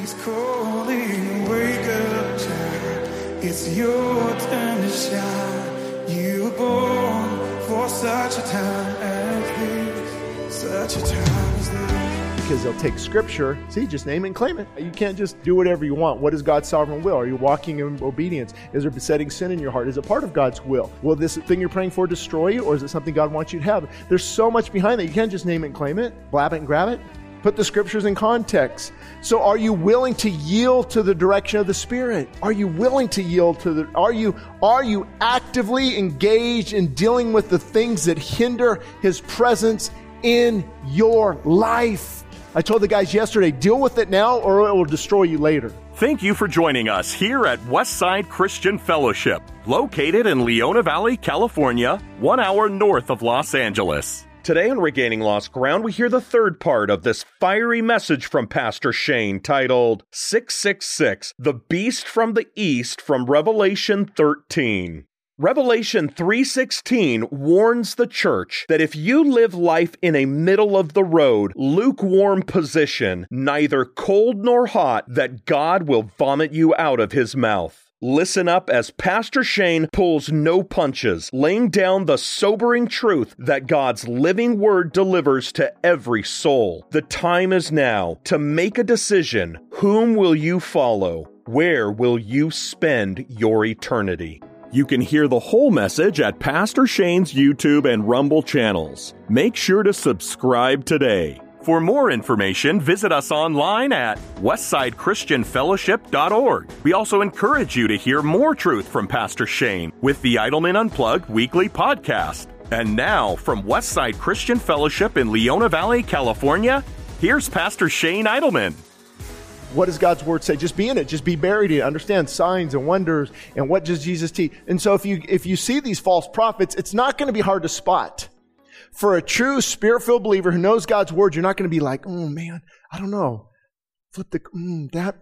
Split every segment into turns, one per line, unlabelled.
He's calling, wake up, child. It's your time to shine. You were born for such a time as this, such a time as this.
because they'll take scripture. See, just name and claim it. You can't just do whatever you want. What is God's sovereign will? Are you walking in obedience? Is there besetting sin in your heart? Is it part of God's will? Will this thing you're praying for destroy you, or is it something God wants you to have? There's so much behind that. You can't just name it and claim it, blab it and grab it. Put the scriptures in context. So, are you willing to yield to the direction of the Spirit? Are you willing to yield to the? Are you are you actively engaged in dealing with the things that hinder His presence in your life? I told the guys yesterday, deal with it now, or it will destroy you later.
Thank you for joining us here at Westside Christian Fellowship, located in Leona Valley, California, one hour north of Los Angeles. Today on Regaining Lost Ground, we hear the third part of this fiery message from Pastor Shane titled 666 The Beast from the East from Revelation 13. Revelation 3:16 warns the church that if you live life in a middle of the road, lukewarm position, neither cold nor hot, that God will vomit you out of his mouth. Listen up as Pastor Shane pulls no punches, laying down the sobering truth that God's living word delivers to every soul. The time is now to make a decision. Whom will you follow? Where will you spend your eternity? You can hear the whole message at Pastor Shane's YouTube and Rumble channels. Make sure to subscribe today. For more information, visit us online at westsidechristianfellowship.org. We also encourage you to hear more truth from Pastor Shane with the Idleman Unplugged weekly podcast. And now, from Westside Christian Fellowship in Leona Valley, California, here's Pastor Shane Idleman.
What does God's word say? Just be in it. Just be buried in it. Understand signs and wonders and what does Jesus teach. And so if you if you see these false prophets, it's not going to be hard to spot. For a true spirit-filled believer who knows God's word, you're not going to be like, oh man, I don't know. Flip the mm, that.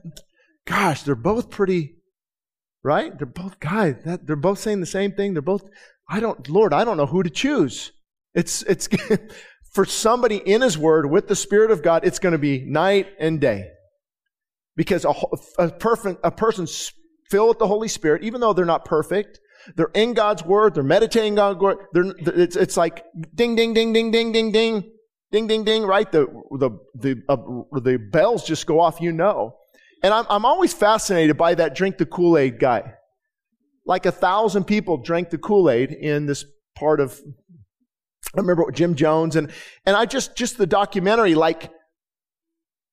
Gosh, they're both pretty, right? They're both guys. That they're both saying the same thing. They're both. I don't, Lord, I don't know who to choose. It's it's for somebody in His Word with the Spirit of God. It's going to be night and day because a, a, perfect, a person's filled with the Holy Spirit, even though they're not perfect, they're in God's Word, they're meditating God's Word, they're, it's, it's like ding, ding, ding, ding, ding, ding, ding, ding, ding, ding, right? The, the, the, uh, the bells just go off, you know. And I'm, I'm always fascinated by that drink the Kool-Aid guy. Like a thousand people drank the Kool-Aid in this part of, I remember Jim Jones and, and I just, just the documentary, like,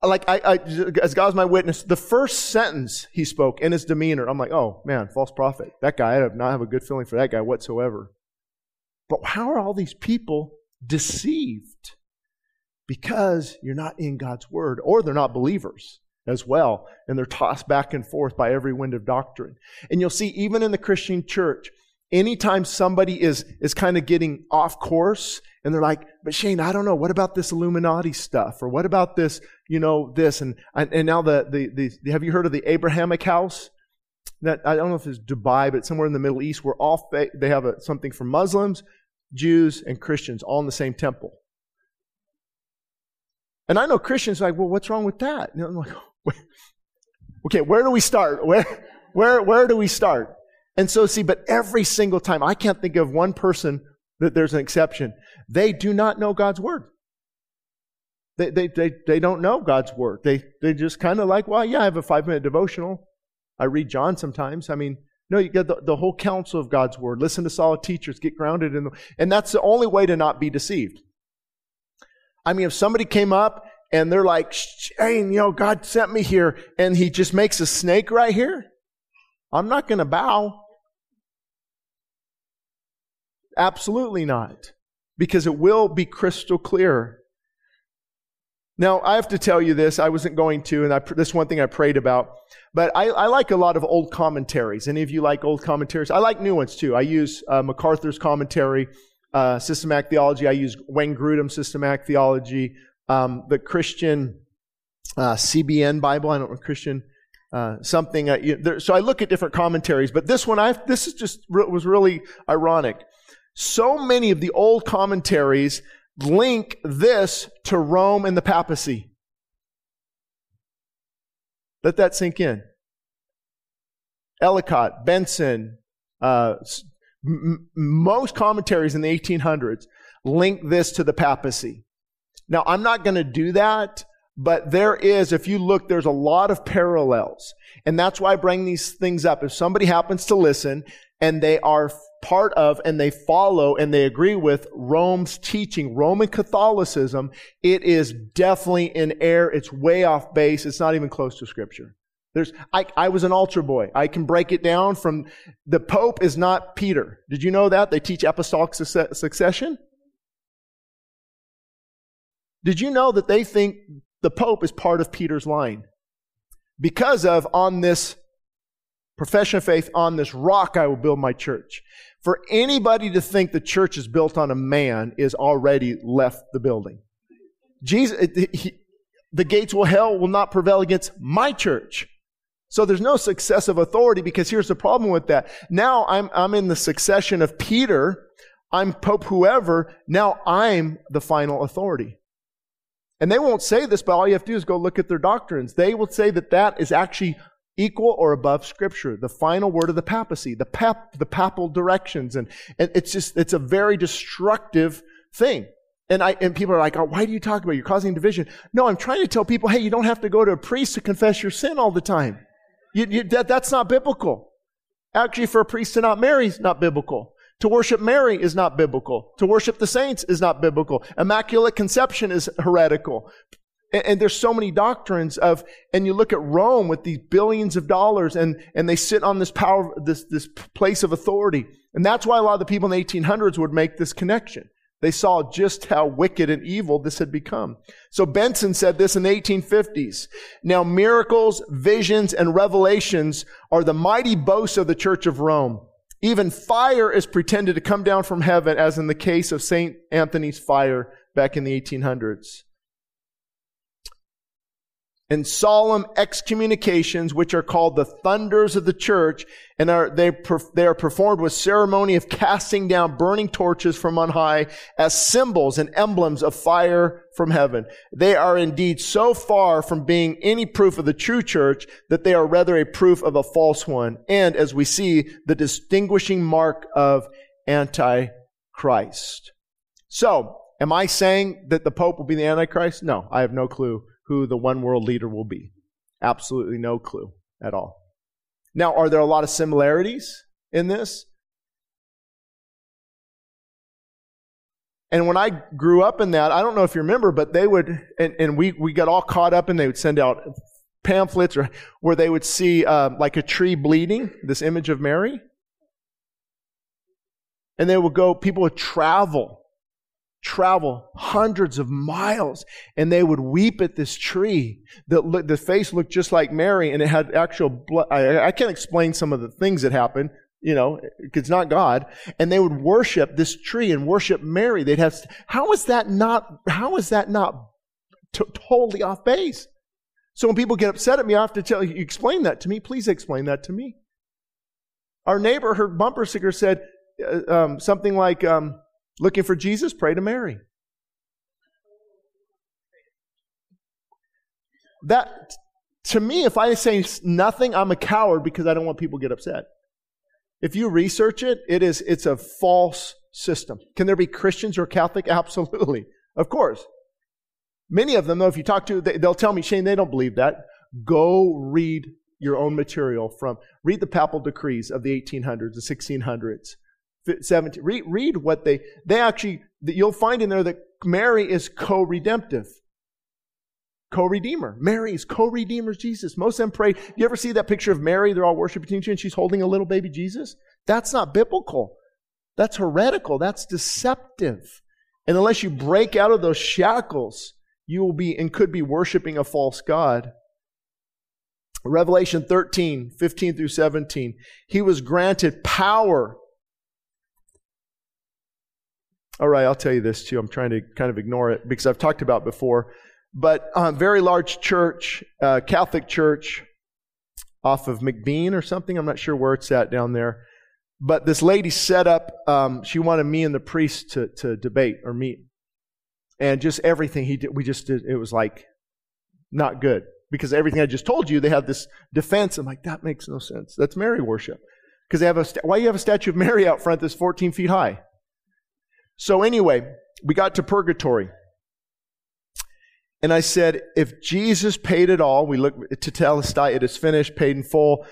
like I, I, as God's my witness, the first sentence he spoke in his demeanor, I'm like, oh man, false prophet. That guy, I do not have a good feeling for that guy whatsoever. But how are all these people deceived? Because you're not in God's word, or they're not believers as well, and they're tossed back and forth by every wind of doctrine. And you'll see, even in the Christian church, anytime somebody is, is kind of getting off course and they're like, but Shane, I don't know. What about this Illuminati stuff? Or what about this, you know, this? And, and now the, the, the, have you heard of the Abrahamic house? That, I don't know if it's Dubai, but somewhere in the Middle East where all, they have a, something for Muslims, Jews, and Christians all in the same temple. And I know Christians like, well, what's wrong with that? And I'm like, okay, where do we start? Where, where, where do we start? And so, see, but every single time, I can't think of one person that there's an exception. They do not know God's word. They, they, they, they don't know God's word. They, they just kind of like, well, yeah, I have a five minute devotional. I read John sometimes. I mean, no, you get the, the whole counsel of God's word. Listen to solid teachers. Get grounded in them. and that's the only way to not be deceived. I mean, if somebody came up and they're like, Shane, you know, God sent me here and he just makes a snake right here. I'm not going to bow. Absolutely not. Because it will be crystal clear. Now, I have to tell you this. I wasn't going to, and I, this one thing I prayed about. But I, I, like a lot of old commentaries. Any of you like old commentaries? I like new ones too. I use uh, MacArthur's commentary, uh, systematic theology. I use Wayne Grudem systematic theology, um, the Christian uh, CBN Bible. I don't know Christian uh, something. Uh, you, there, so I look at different commentaries, but this one, I this is just was really ironic. So many of the old commentaries link this to Rome and the papacy. Let that sink in. Ellicott, Benson, uh, m- most commentaries in the 1800s link this to the papacy. Now, I'm not going to do that, but there is, if you look, there's a lot of parallels. And that's why I bring these things up. If somebody happens to listen and they are part of and they follow and they agree with Rome's teaching, Roman Catholicism, it is definitely in error. It's way off base. It's not even close to scripture. There's, I, I was an altar boy. I can break it down from the Pope is not Peter. Did you know that? They teach apostolic succession. Did you know that they think the Pope is part of Peter's line? Because of on this profession of faith, on this rock I will build my church. For anybody to think the church is built on a man is already left the building. Jesus, he, the gates of hell will not prevail against my church. So there's no successive authority because here's the problem with that. Now I'm, I'm in the succession of Peter. I'm Pope whoever. Now I'm the final authority. And they won't say this, but all you have to do is go look at their doctrines. They will say that that is actually equal or above scripture, the final word of the papacy, the pap, the papal directions. And, and it's just, it's a very destructive thing. And I, and people are like, oh, why do you talk about it? You're causing division. No, I'm trying to tell people, hey, you don't have to go to a priest to confess your sin all the time. You, you, that, that's not biblical. Actually, for a priest to not marry is not biblical. To worship Mary is not biblical. To worship the saints is not biblical. Immaculate conception is heretical. And, and, there's so many doctrines of, and you look at Rome with these billions of dollars and, and they sit on this power, this, this place of authority. And that's why a lot of the people in the 1800s would make this connection. They saw just how wicked and evil this had become. So Benson said this in the 1850s. Now miracles, visions, and revelations are the mighty boasts of the Church of Rome. Even fire is pretended to come down from heaven, as in the case of St. Anthony's fire back in the 1800s and solemn excommunications, which are called the thunders of the church, and are, they, they are performed with ceremony of casting down burning torches from on high as symbols and emblems of fire from heaven. They are indeed so far from being any proof of the true church that they are rather a proof of a false one, and as we see, the distinguishing mark of Antichrist. So, am I saying that the Pope will be the Antichrist? No, I have no clue who the one world leader will be. Absolutely no clue at all. Now, are there a lot of similarities in this? And when I grew up in that, I don't know if you remember, but they would, and, and we, we got all caught up and they would send out pamphlets or where they would see uh, like a tree bleeding, this image of Mary. And they would go, people would travel travel hundreds of miles and they would weep at this tree. The, the face looked just like Mary and it had actual blood. I, I can't explain some of the things that happened, you know, it's not God. And they would worship this tree and worship Mary. They'd have, how is that not, how is that not t- totally off base? So when people get upset at me, I have to tell you, explain that to me. Please explain that to me. Our neighbor, her bumper sticker said uh, um, something like, um, Looking for Jesus? Pray to Mary. That, to me, if I say nothing, I'm a coward because I don't want people to get upset. If you research it, it is, it's a false system. Can there be Christians or Catholic? Absolutely. Of course. Many of them, though, if you talk to, they'll tell me, Shane, they don't believe that. Go read your own material from, read the papal decrees of the 1800s, the 1600s. 17. Read, read what they, they actually, you'll find in there that Mary is co-redemptive. Co-redeemer. Mary is co-redeemer Jesus. Most of them pray. You ever see that picture of Mary? They're all worshiping and she's holding a little baby Jesus? That's not biblical. That's heretical. That's deceptive. And unless you break out of those shackles, you will be and could be worshiping a false God. Revelation 13, 15 through 17. He was granted power all right, I'll tell you this too. I'm trying to kind of ignore it because I've talked about before. But uh, very large church, uh, Catholic church, off of McBean or something. I'm not sure where it's at down there. But this lady set up. Um, she wanted me and the priest to to debate or meet, and just everything he did, we just did. It was like not good. because everything I just told you, they have this defense. I'm like, that makes no sense. That's Mary worship. Because they have a, why do you have a statue of Mary out front that's 14 feet high? So anyway, we got to purgatory. And I said, if Jesus paid it all, we look to Telestai, it is finished, paid in full.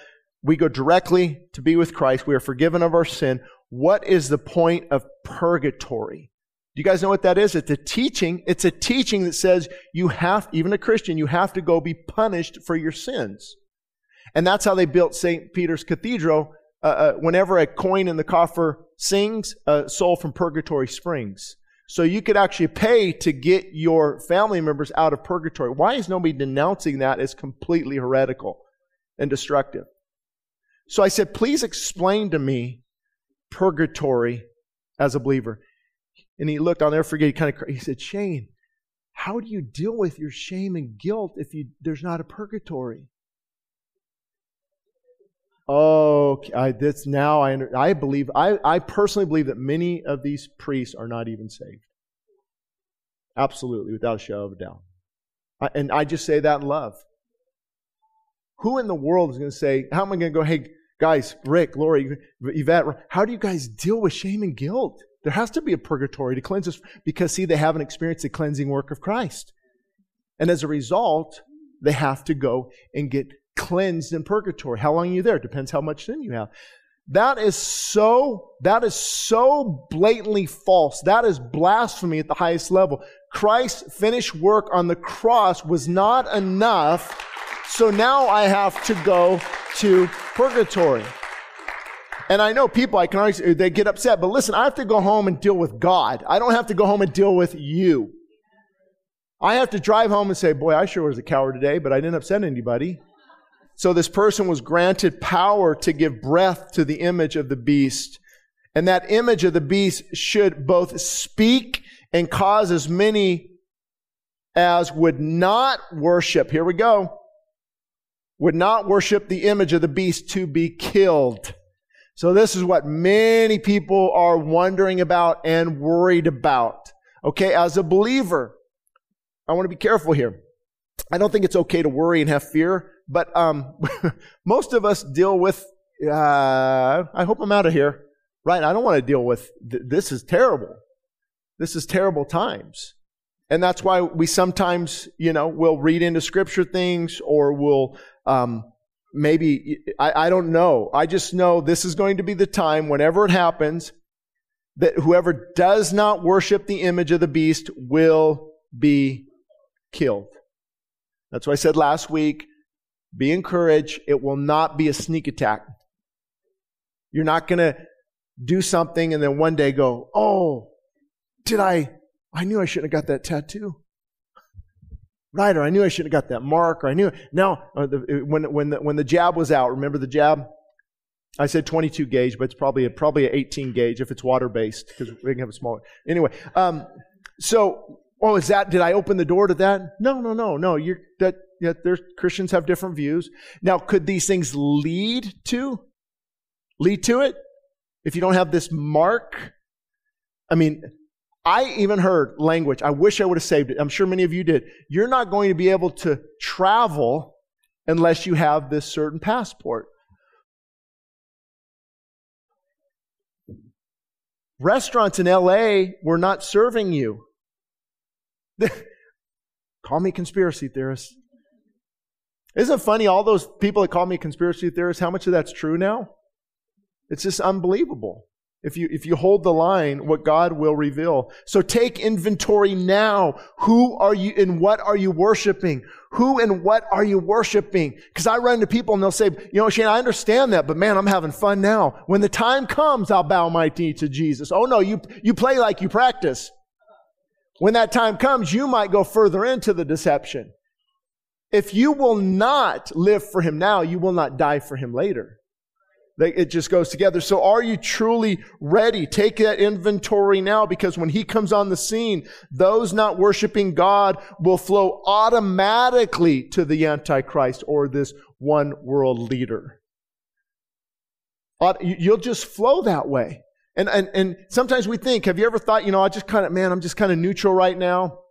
We go directly to be with Christ. We are forgiven of our sin. What is the point of purgatory? Do you guys know what that is? It's a teaching. It's a teaching that says you have, even a Christian, you have to go be punished for your sins. And that's how they built St. Peter's Cathedral. Uh, uh, whenever a coin in the coffer sings, a soul from purgatory springs. So you could actually pay to get your family members out of purgatory. Why is nobody denouncing that as completely heretical and destructive? So I said, please explain to me purgatory as a believer. And he looked, I'll never forget, he kind of, he said, Shane, how do you deal with your shame and guilt if you, there's not a purgatory? Oh, I, that's now I, I believe, I, I personally believe that many of these priests are not even saved. Absolutely, without a shadow of a doubt. I, and I just say that in love. Who in the world is going to say, how am I going to go, hey, guys, Rick, Lori, Yvette, how do you guys deal with shame and guilt? There has to be a purgatory to cleanse us because, see, they haven't experienced the cleansing work of Christ. And as a result, they have to go and get cleansed in purgatory. How long are you there? Depends how much sin you have. That is so, that is so blatantly false. That is blasphemy at the highest level. Christ's finished work on the cross was not enough. So now I have to go to purgatory. And I know people, I can always, they get upset, but listen, I have to go home and deal with God. I don't have to go home and deal with you. I have to drive home and say, boy, I sure was a coward today, but I didn't upset anybody. So this person was granted power to give breath to the image of the beast. And that image of the beast should both speak and cause as many as would not worship. Here we go. Would not worship the image of the beast to be killed. So this is what many people are wondering about and worried about. Okay, as a believer, I want to be careful here. I don't think it's okay to worry and have fear but um, most of us deal with, uh, I hope I'm out of here, right? I don't want to deal with, th- this is terrible. This is terrible times. And that's why we sometimes, you know, we'll read into scripture things or we'll, um, maybe, I, I don't know. I just know this is going to be the time whenever it happens that whoever does not worship the image of the beast will be killed. That's what I said last week. Be encouraged. It will not be a sneak attack. You're not going to do something and then one day go, oh, did I? I knew I shouldn't have got that tattoo. Right, or I knew I shouldn't have got that mark, or I knew. Now, uh, the, when, when, the, when the jab was out, remember the jab? I said 22 gauge, but it's probably a, probably an 18 gauge if it's water based, because we can have a smaller. Anyway, um, so, oh, is that, did I open the door to that? No, no, no, no. You're, that, Yet there's Christians have different views. Now, could these things lead to lead to it if you don't have this mark? I mean, I even heard language. I wish I would have saved it. I'm sure many of you did. You're not going to be able to travel unless you have this certain passport. Restaurants in LA were not serving you. Call me conspiracy theorist. Isn't it funny, all those people that call me conspiracy theorists, how much of that's true now? It's just unbelievable. If you, if you hold the line, what God will reveal. So take inventory now. Who are you and what are you worshiping? Who and what are you worshiping? Because I run into people and they'll say, you know, Shane, I understand that, but man, I'm having fun now. When the time comes, I'll bow my knee to Jesus. Oh no, you, you play like you practice. When that time comes, you might go further into the deception. If you will not live for him now, you will not die for him later. It just goes together. So are you truly ready? Take that inventory now because when he comes on the scene, those not worshiping God will flow automatically to the Antichrist or this one world leader. You'll just flow that way. And, and, and sometimes we think, have you ever thought, you know, I just kind of, man, I'm just kind of neutral right now.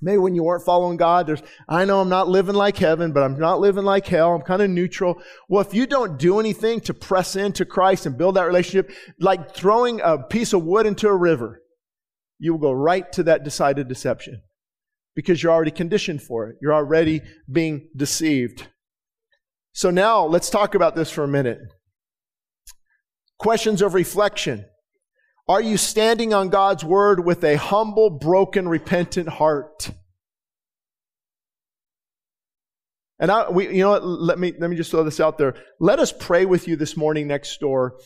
Maybe when you weren't following God, there's, I know I'm not living like heaven, but I'm not living like hell. I'm kind of neutral. Well, if you don't do anything to press into Christ and build that relationship, like throwing a piece of wood into a river, you will go right to that decided deception because you're already conditioned for it. You're already being deceived. So now let's talk about this for a minute. Questions of reflection. Are you standing on God's word with a humble, broken, repentant heart? And I, we, you know what? Let me, let me just throw this out there. Let us pray with you this morning next door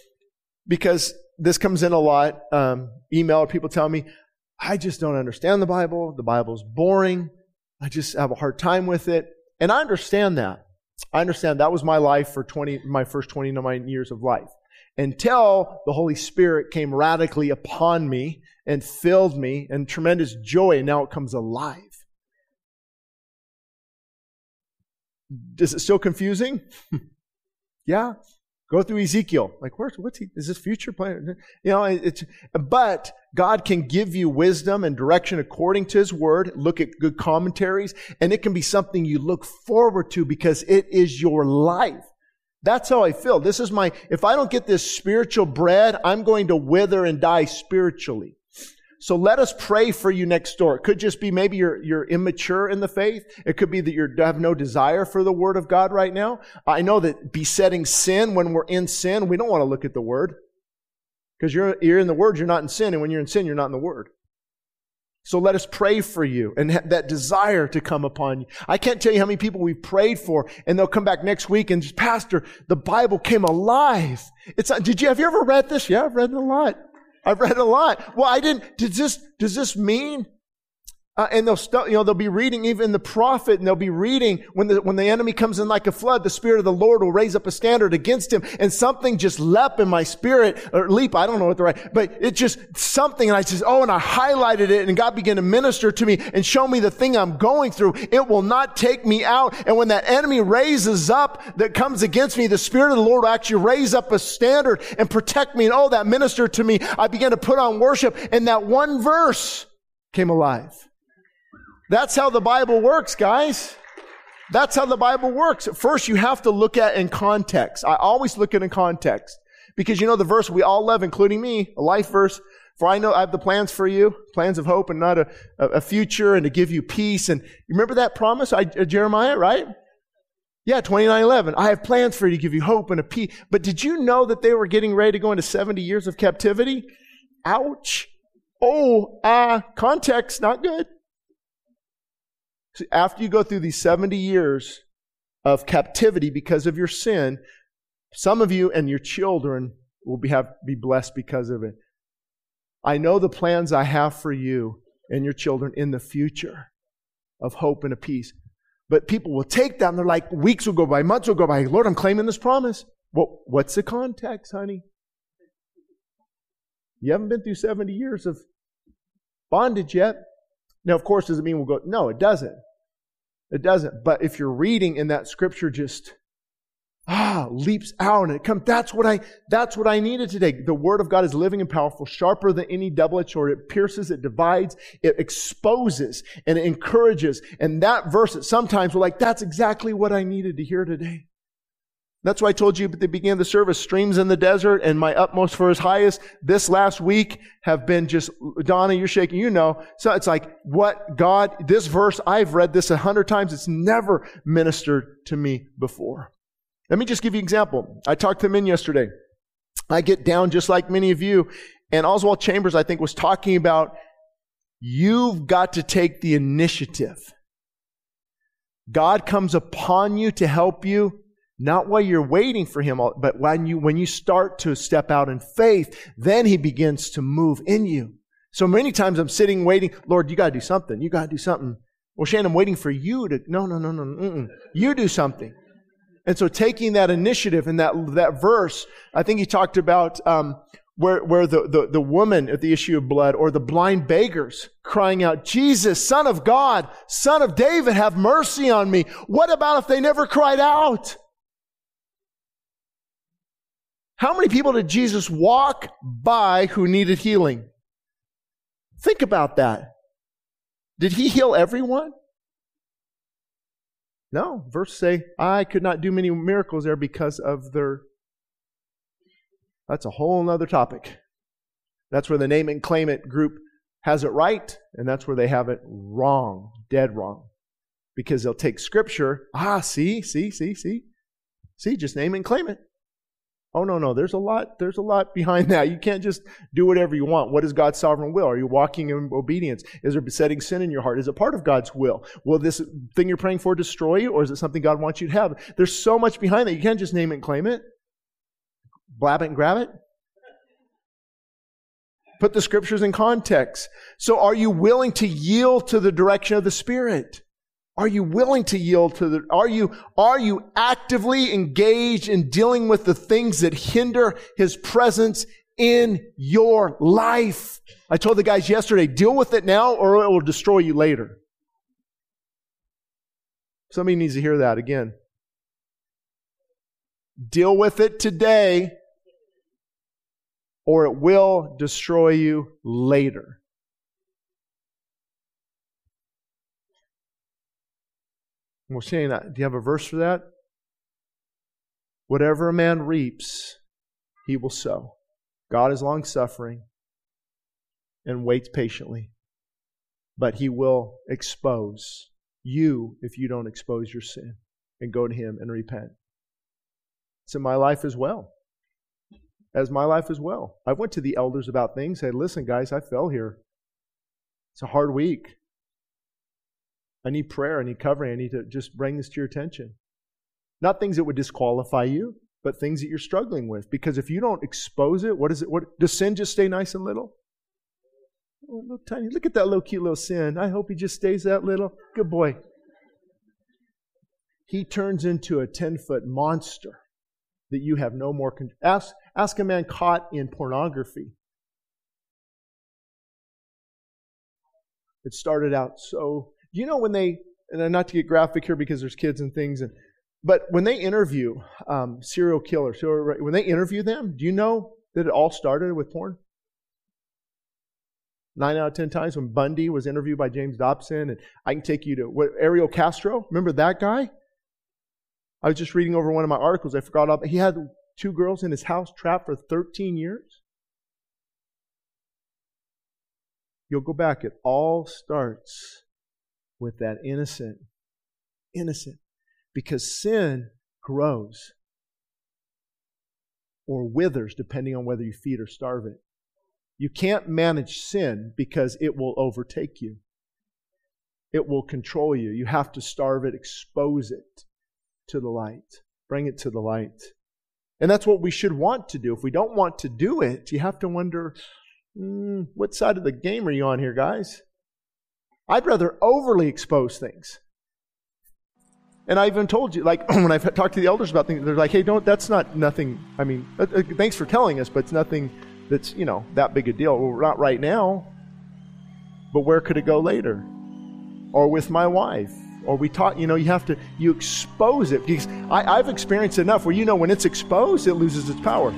because this comes in a lot. Um, email people tell me, I just don't understand the Bible. The Bible's boring. I just have a hard time with it. And I understand that. I understand that was my life for 20, my first 29 years of life until the Holy Spirit came radically upon me and filled me and tremendous joy, and now it comes alive. Is it still confusing? yeah. Go through Ezekiel. Like, where's, what's he, is this future plan? You know, it's, but God can give you wisdom and direction according to his word. Look at good commentaries and it can be something you look forward to because it is your life. That's how I feel. This is my, if I don't get this spiritual bread, I'm going to wither and die spiritually. So let us pray for you next door. It could just be maybe you're, you're immature in the faith. It could be that you have no desire for the word of God right now. I know that besetting sin, when we're in sin, we don't want to look at the word. Because you're, you're in the word, you're not in sin. And when you're in sin, you're not in the word. So let us pray for you and that desire to come upon you. I can't tell you how many people we've prayed for and they'll come back next week and just, Pastor, the Bible came alive. It's not, did you, have you ever read this? Yeah, I've read it a lot. I've read a lot. Well, I didn't, does this, does this mean uh, and they'll st- you know they'll be reading even the prophet and they'll be reading when the when the enemy comes in like a flood the spirit of the lord will raise up a standard against him and something just leap in my spirit or leap i don't know what the right but it just something and i says oh and i highlighted it and god began to minister to me and show me the thing i'm going through. It will not take me out. And when that enemy raises up that comes against me the spirit of the lord will actually raise up a standard and protect me and oh that ministered to me i began to put on worship and that one verse came alive that's how the Bible works, guys. That's how the Bible works. First, you have to look at in context. I always look at in context. Because you know the verse we all love, including me, a life verse. For I know I have the plans for you, plans of hope and not a, a future and to give you peace. And remember that promise, I, uh, Jeremiah, right? Yeah, 2911. I have plans for you to give you hope and a peace. But did you know that they were getting ready to go into 70 years of captivity? Ouch. Oh, uh, context, not good after you go through these 70 years of captivity because of your sin, some of you and your children will be, have, be blessed because of it. I know the plans I have for you and your children in the future of hope and a peace. But people will take that and they're like, weeks will go by, months will go by. Lord, I'm claiming this promise. Well, what's the context, honey? You haven't been through 70 years of bondage yet. Now, of course, does it mean we'll go? No, it doesn't. It doesn't. But if you're reading in that scripture just ah leaps out and it comes that's what i that's what i needed today the word of god is living and powerful sharper than any double-edged sword it pierces it divides it exposes and it encourages and that verse sometimes we're like that's exactly what i needed to hear today that's why I told you at the beginning of the service, streams in the desert and my utmost for his highest this last week have been just, Donna, you're shaking, you know. So it's like, what God, this verse, I've read this a hundred times. It's never ministered to me before. Let me just give you an example. I talked to men yesterday. I get down just like many of you. And Oswald Chambers, I think, was talking about you've got to take the initiative. God comes upon you to help you not while you're waiting for him, but when you, when you start to step out in faith, then he begins to move in you. So many times I'm sitting waiting, Lord, you gotta do something. You gotta do something. Well, Shannon, I'm waiting for you to, no, no, no, no, mm-mm. you do something. And so taking that initiative in that, that verse, I think he talked about, um, where, where the, the, the woman at the issue of blood or the blind beggars crying out, Jesus, son of God, son of David, have mercy on me. What about if they never cried out? How many people did Jesus walk by who needed healing? Think about that. Did he heal everyone? No. Verse say, I could not do many miracles there because of their. That's a whole other topic. That's where the name and claim it group has it right, and that's where they have it wrong, dead wrong. Because they'll take scripture, ah, see, see, see, see, see, just name and claim it. Oh no, no, there's a lot, there's a lot behind that. You can't just do whatever you want. What is God's sovereign will? Are you walking in obedience? Is there besetting sin in your heart? Is it part of God's will? Will this thing you're praying for destroy you, or is it something God wants you to have? There's so much behind that. You can't just name it and claim it. Blab it and grab it. Put the scriptures in context. So are you willing to yield to the direction of the Spirit? Are you willing to yield to the, are you, are you actively engaged in dealing with the things that hinder His presence in your life? I told the guys yesterday, deal with it now or it will destroy you later. Somebody needs to hear that again. Deal with it today or it will destroy you later. We're saying. Do you have a verse for that? Whatever a man reaps, he will sow. God is long suffering and waits patiently, but he will expose you if you don't expose your sin and go to him and repent. It's in my life as well. As my life as well. I went to the elders about things, said, listen, guys, I fell here. It's a hard week. I need prayer. I need covering. I need to just bring this to your attention. Not things that would disqualify you, but things that you're struggling with. Because if you don't expose it, what is it? What does sin just stay nice and little? Oh, little tiny. Look at that little cute little sin. I hope he just stays that little. Good boy. He turns into a 10 foot monster that you have no more control. Ask, ask a man caught in pornography. It started out so you know when they, and not to get graphic here because there's kids and things, and, but when they interview um, serial killers, when they interview them, do you know that it all started with porn? Nine out of ten times when Bundy was interviewed by James Dobson, and I can take you to what, Ariel Castro. Remember that guy? I was just reading over one of my articles. I forgot all. He had two girls in his house trapped for 13 years. You'll go back. It all starts with that innocent, innocent, because sin grows or withers depending on whether you feed or starve it. You can't manage sin because it will overtake you. It will control you. You have to starve it, expose it to the light, bring it to the light. And that's what we should want to do. If we don't want to do it, you have to wonder mm, what side of the game are you on here, guys? I'd rather overly expose things. And I even told you, like when I've talked to the elders about things, they're like, "Hey, don't. That's not nothing. I mean, uh, uh, thanks for telling us, but it's nothing that's you know that big a deal. Well, not right now, but where could it go later? Or with my wife? Or we talk. You know, you have to you expose it because I, I've experienced enough where you know when it's exposed, it loses its power.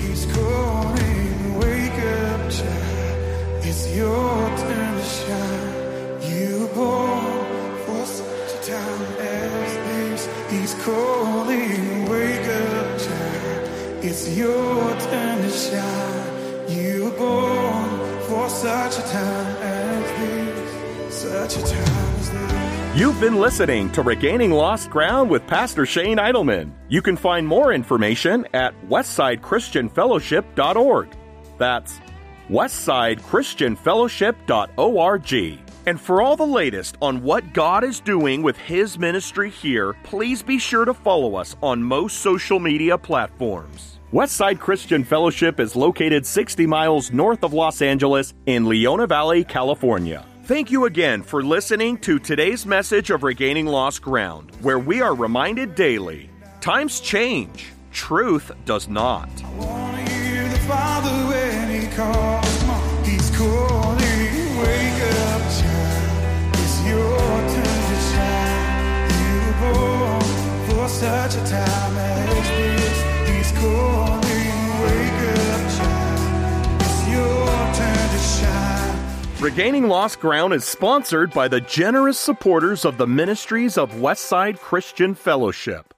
He's calling, wake up, child. It's your calling, wake up, child. It's your to shine. You were born for such a time as this. Such a time as this.
You've been listening to Regaining Lost Ground with Pastor Shane Idleman. You can find more information at westsidechristianfellowship.org. That's westsidechristianfellowship.org. And for all the latest on what God is doing with His ministry here, please be sure to follow us on most social media platforms. Westside Christian Fellowship is located 60 miles north of Los Angeles in Leona Valley, California. Thank you again for listening to today's message of Regaining Lost Ground, where we are reminded daily times change, truth does not.
Such a time as this. He's calling, wake up, child. It's your turn to shine.
Regaining Lost Ground is sponsored by the generous supporters of the ministries of Westside Christian Fellowship.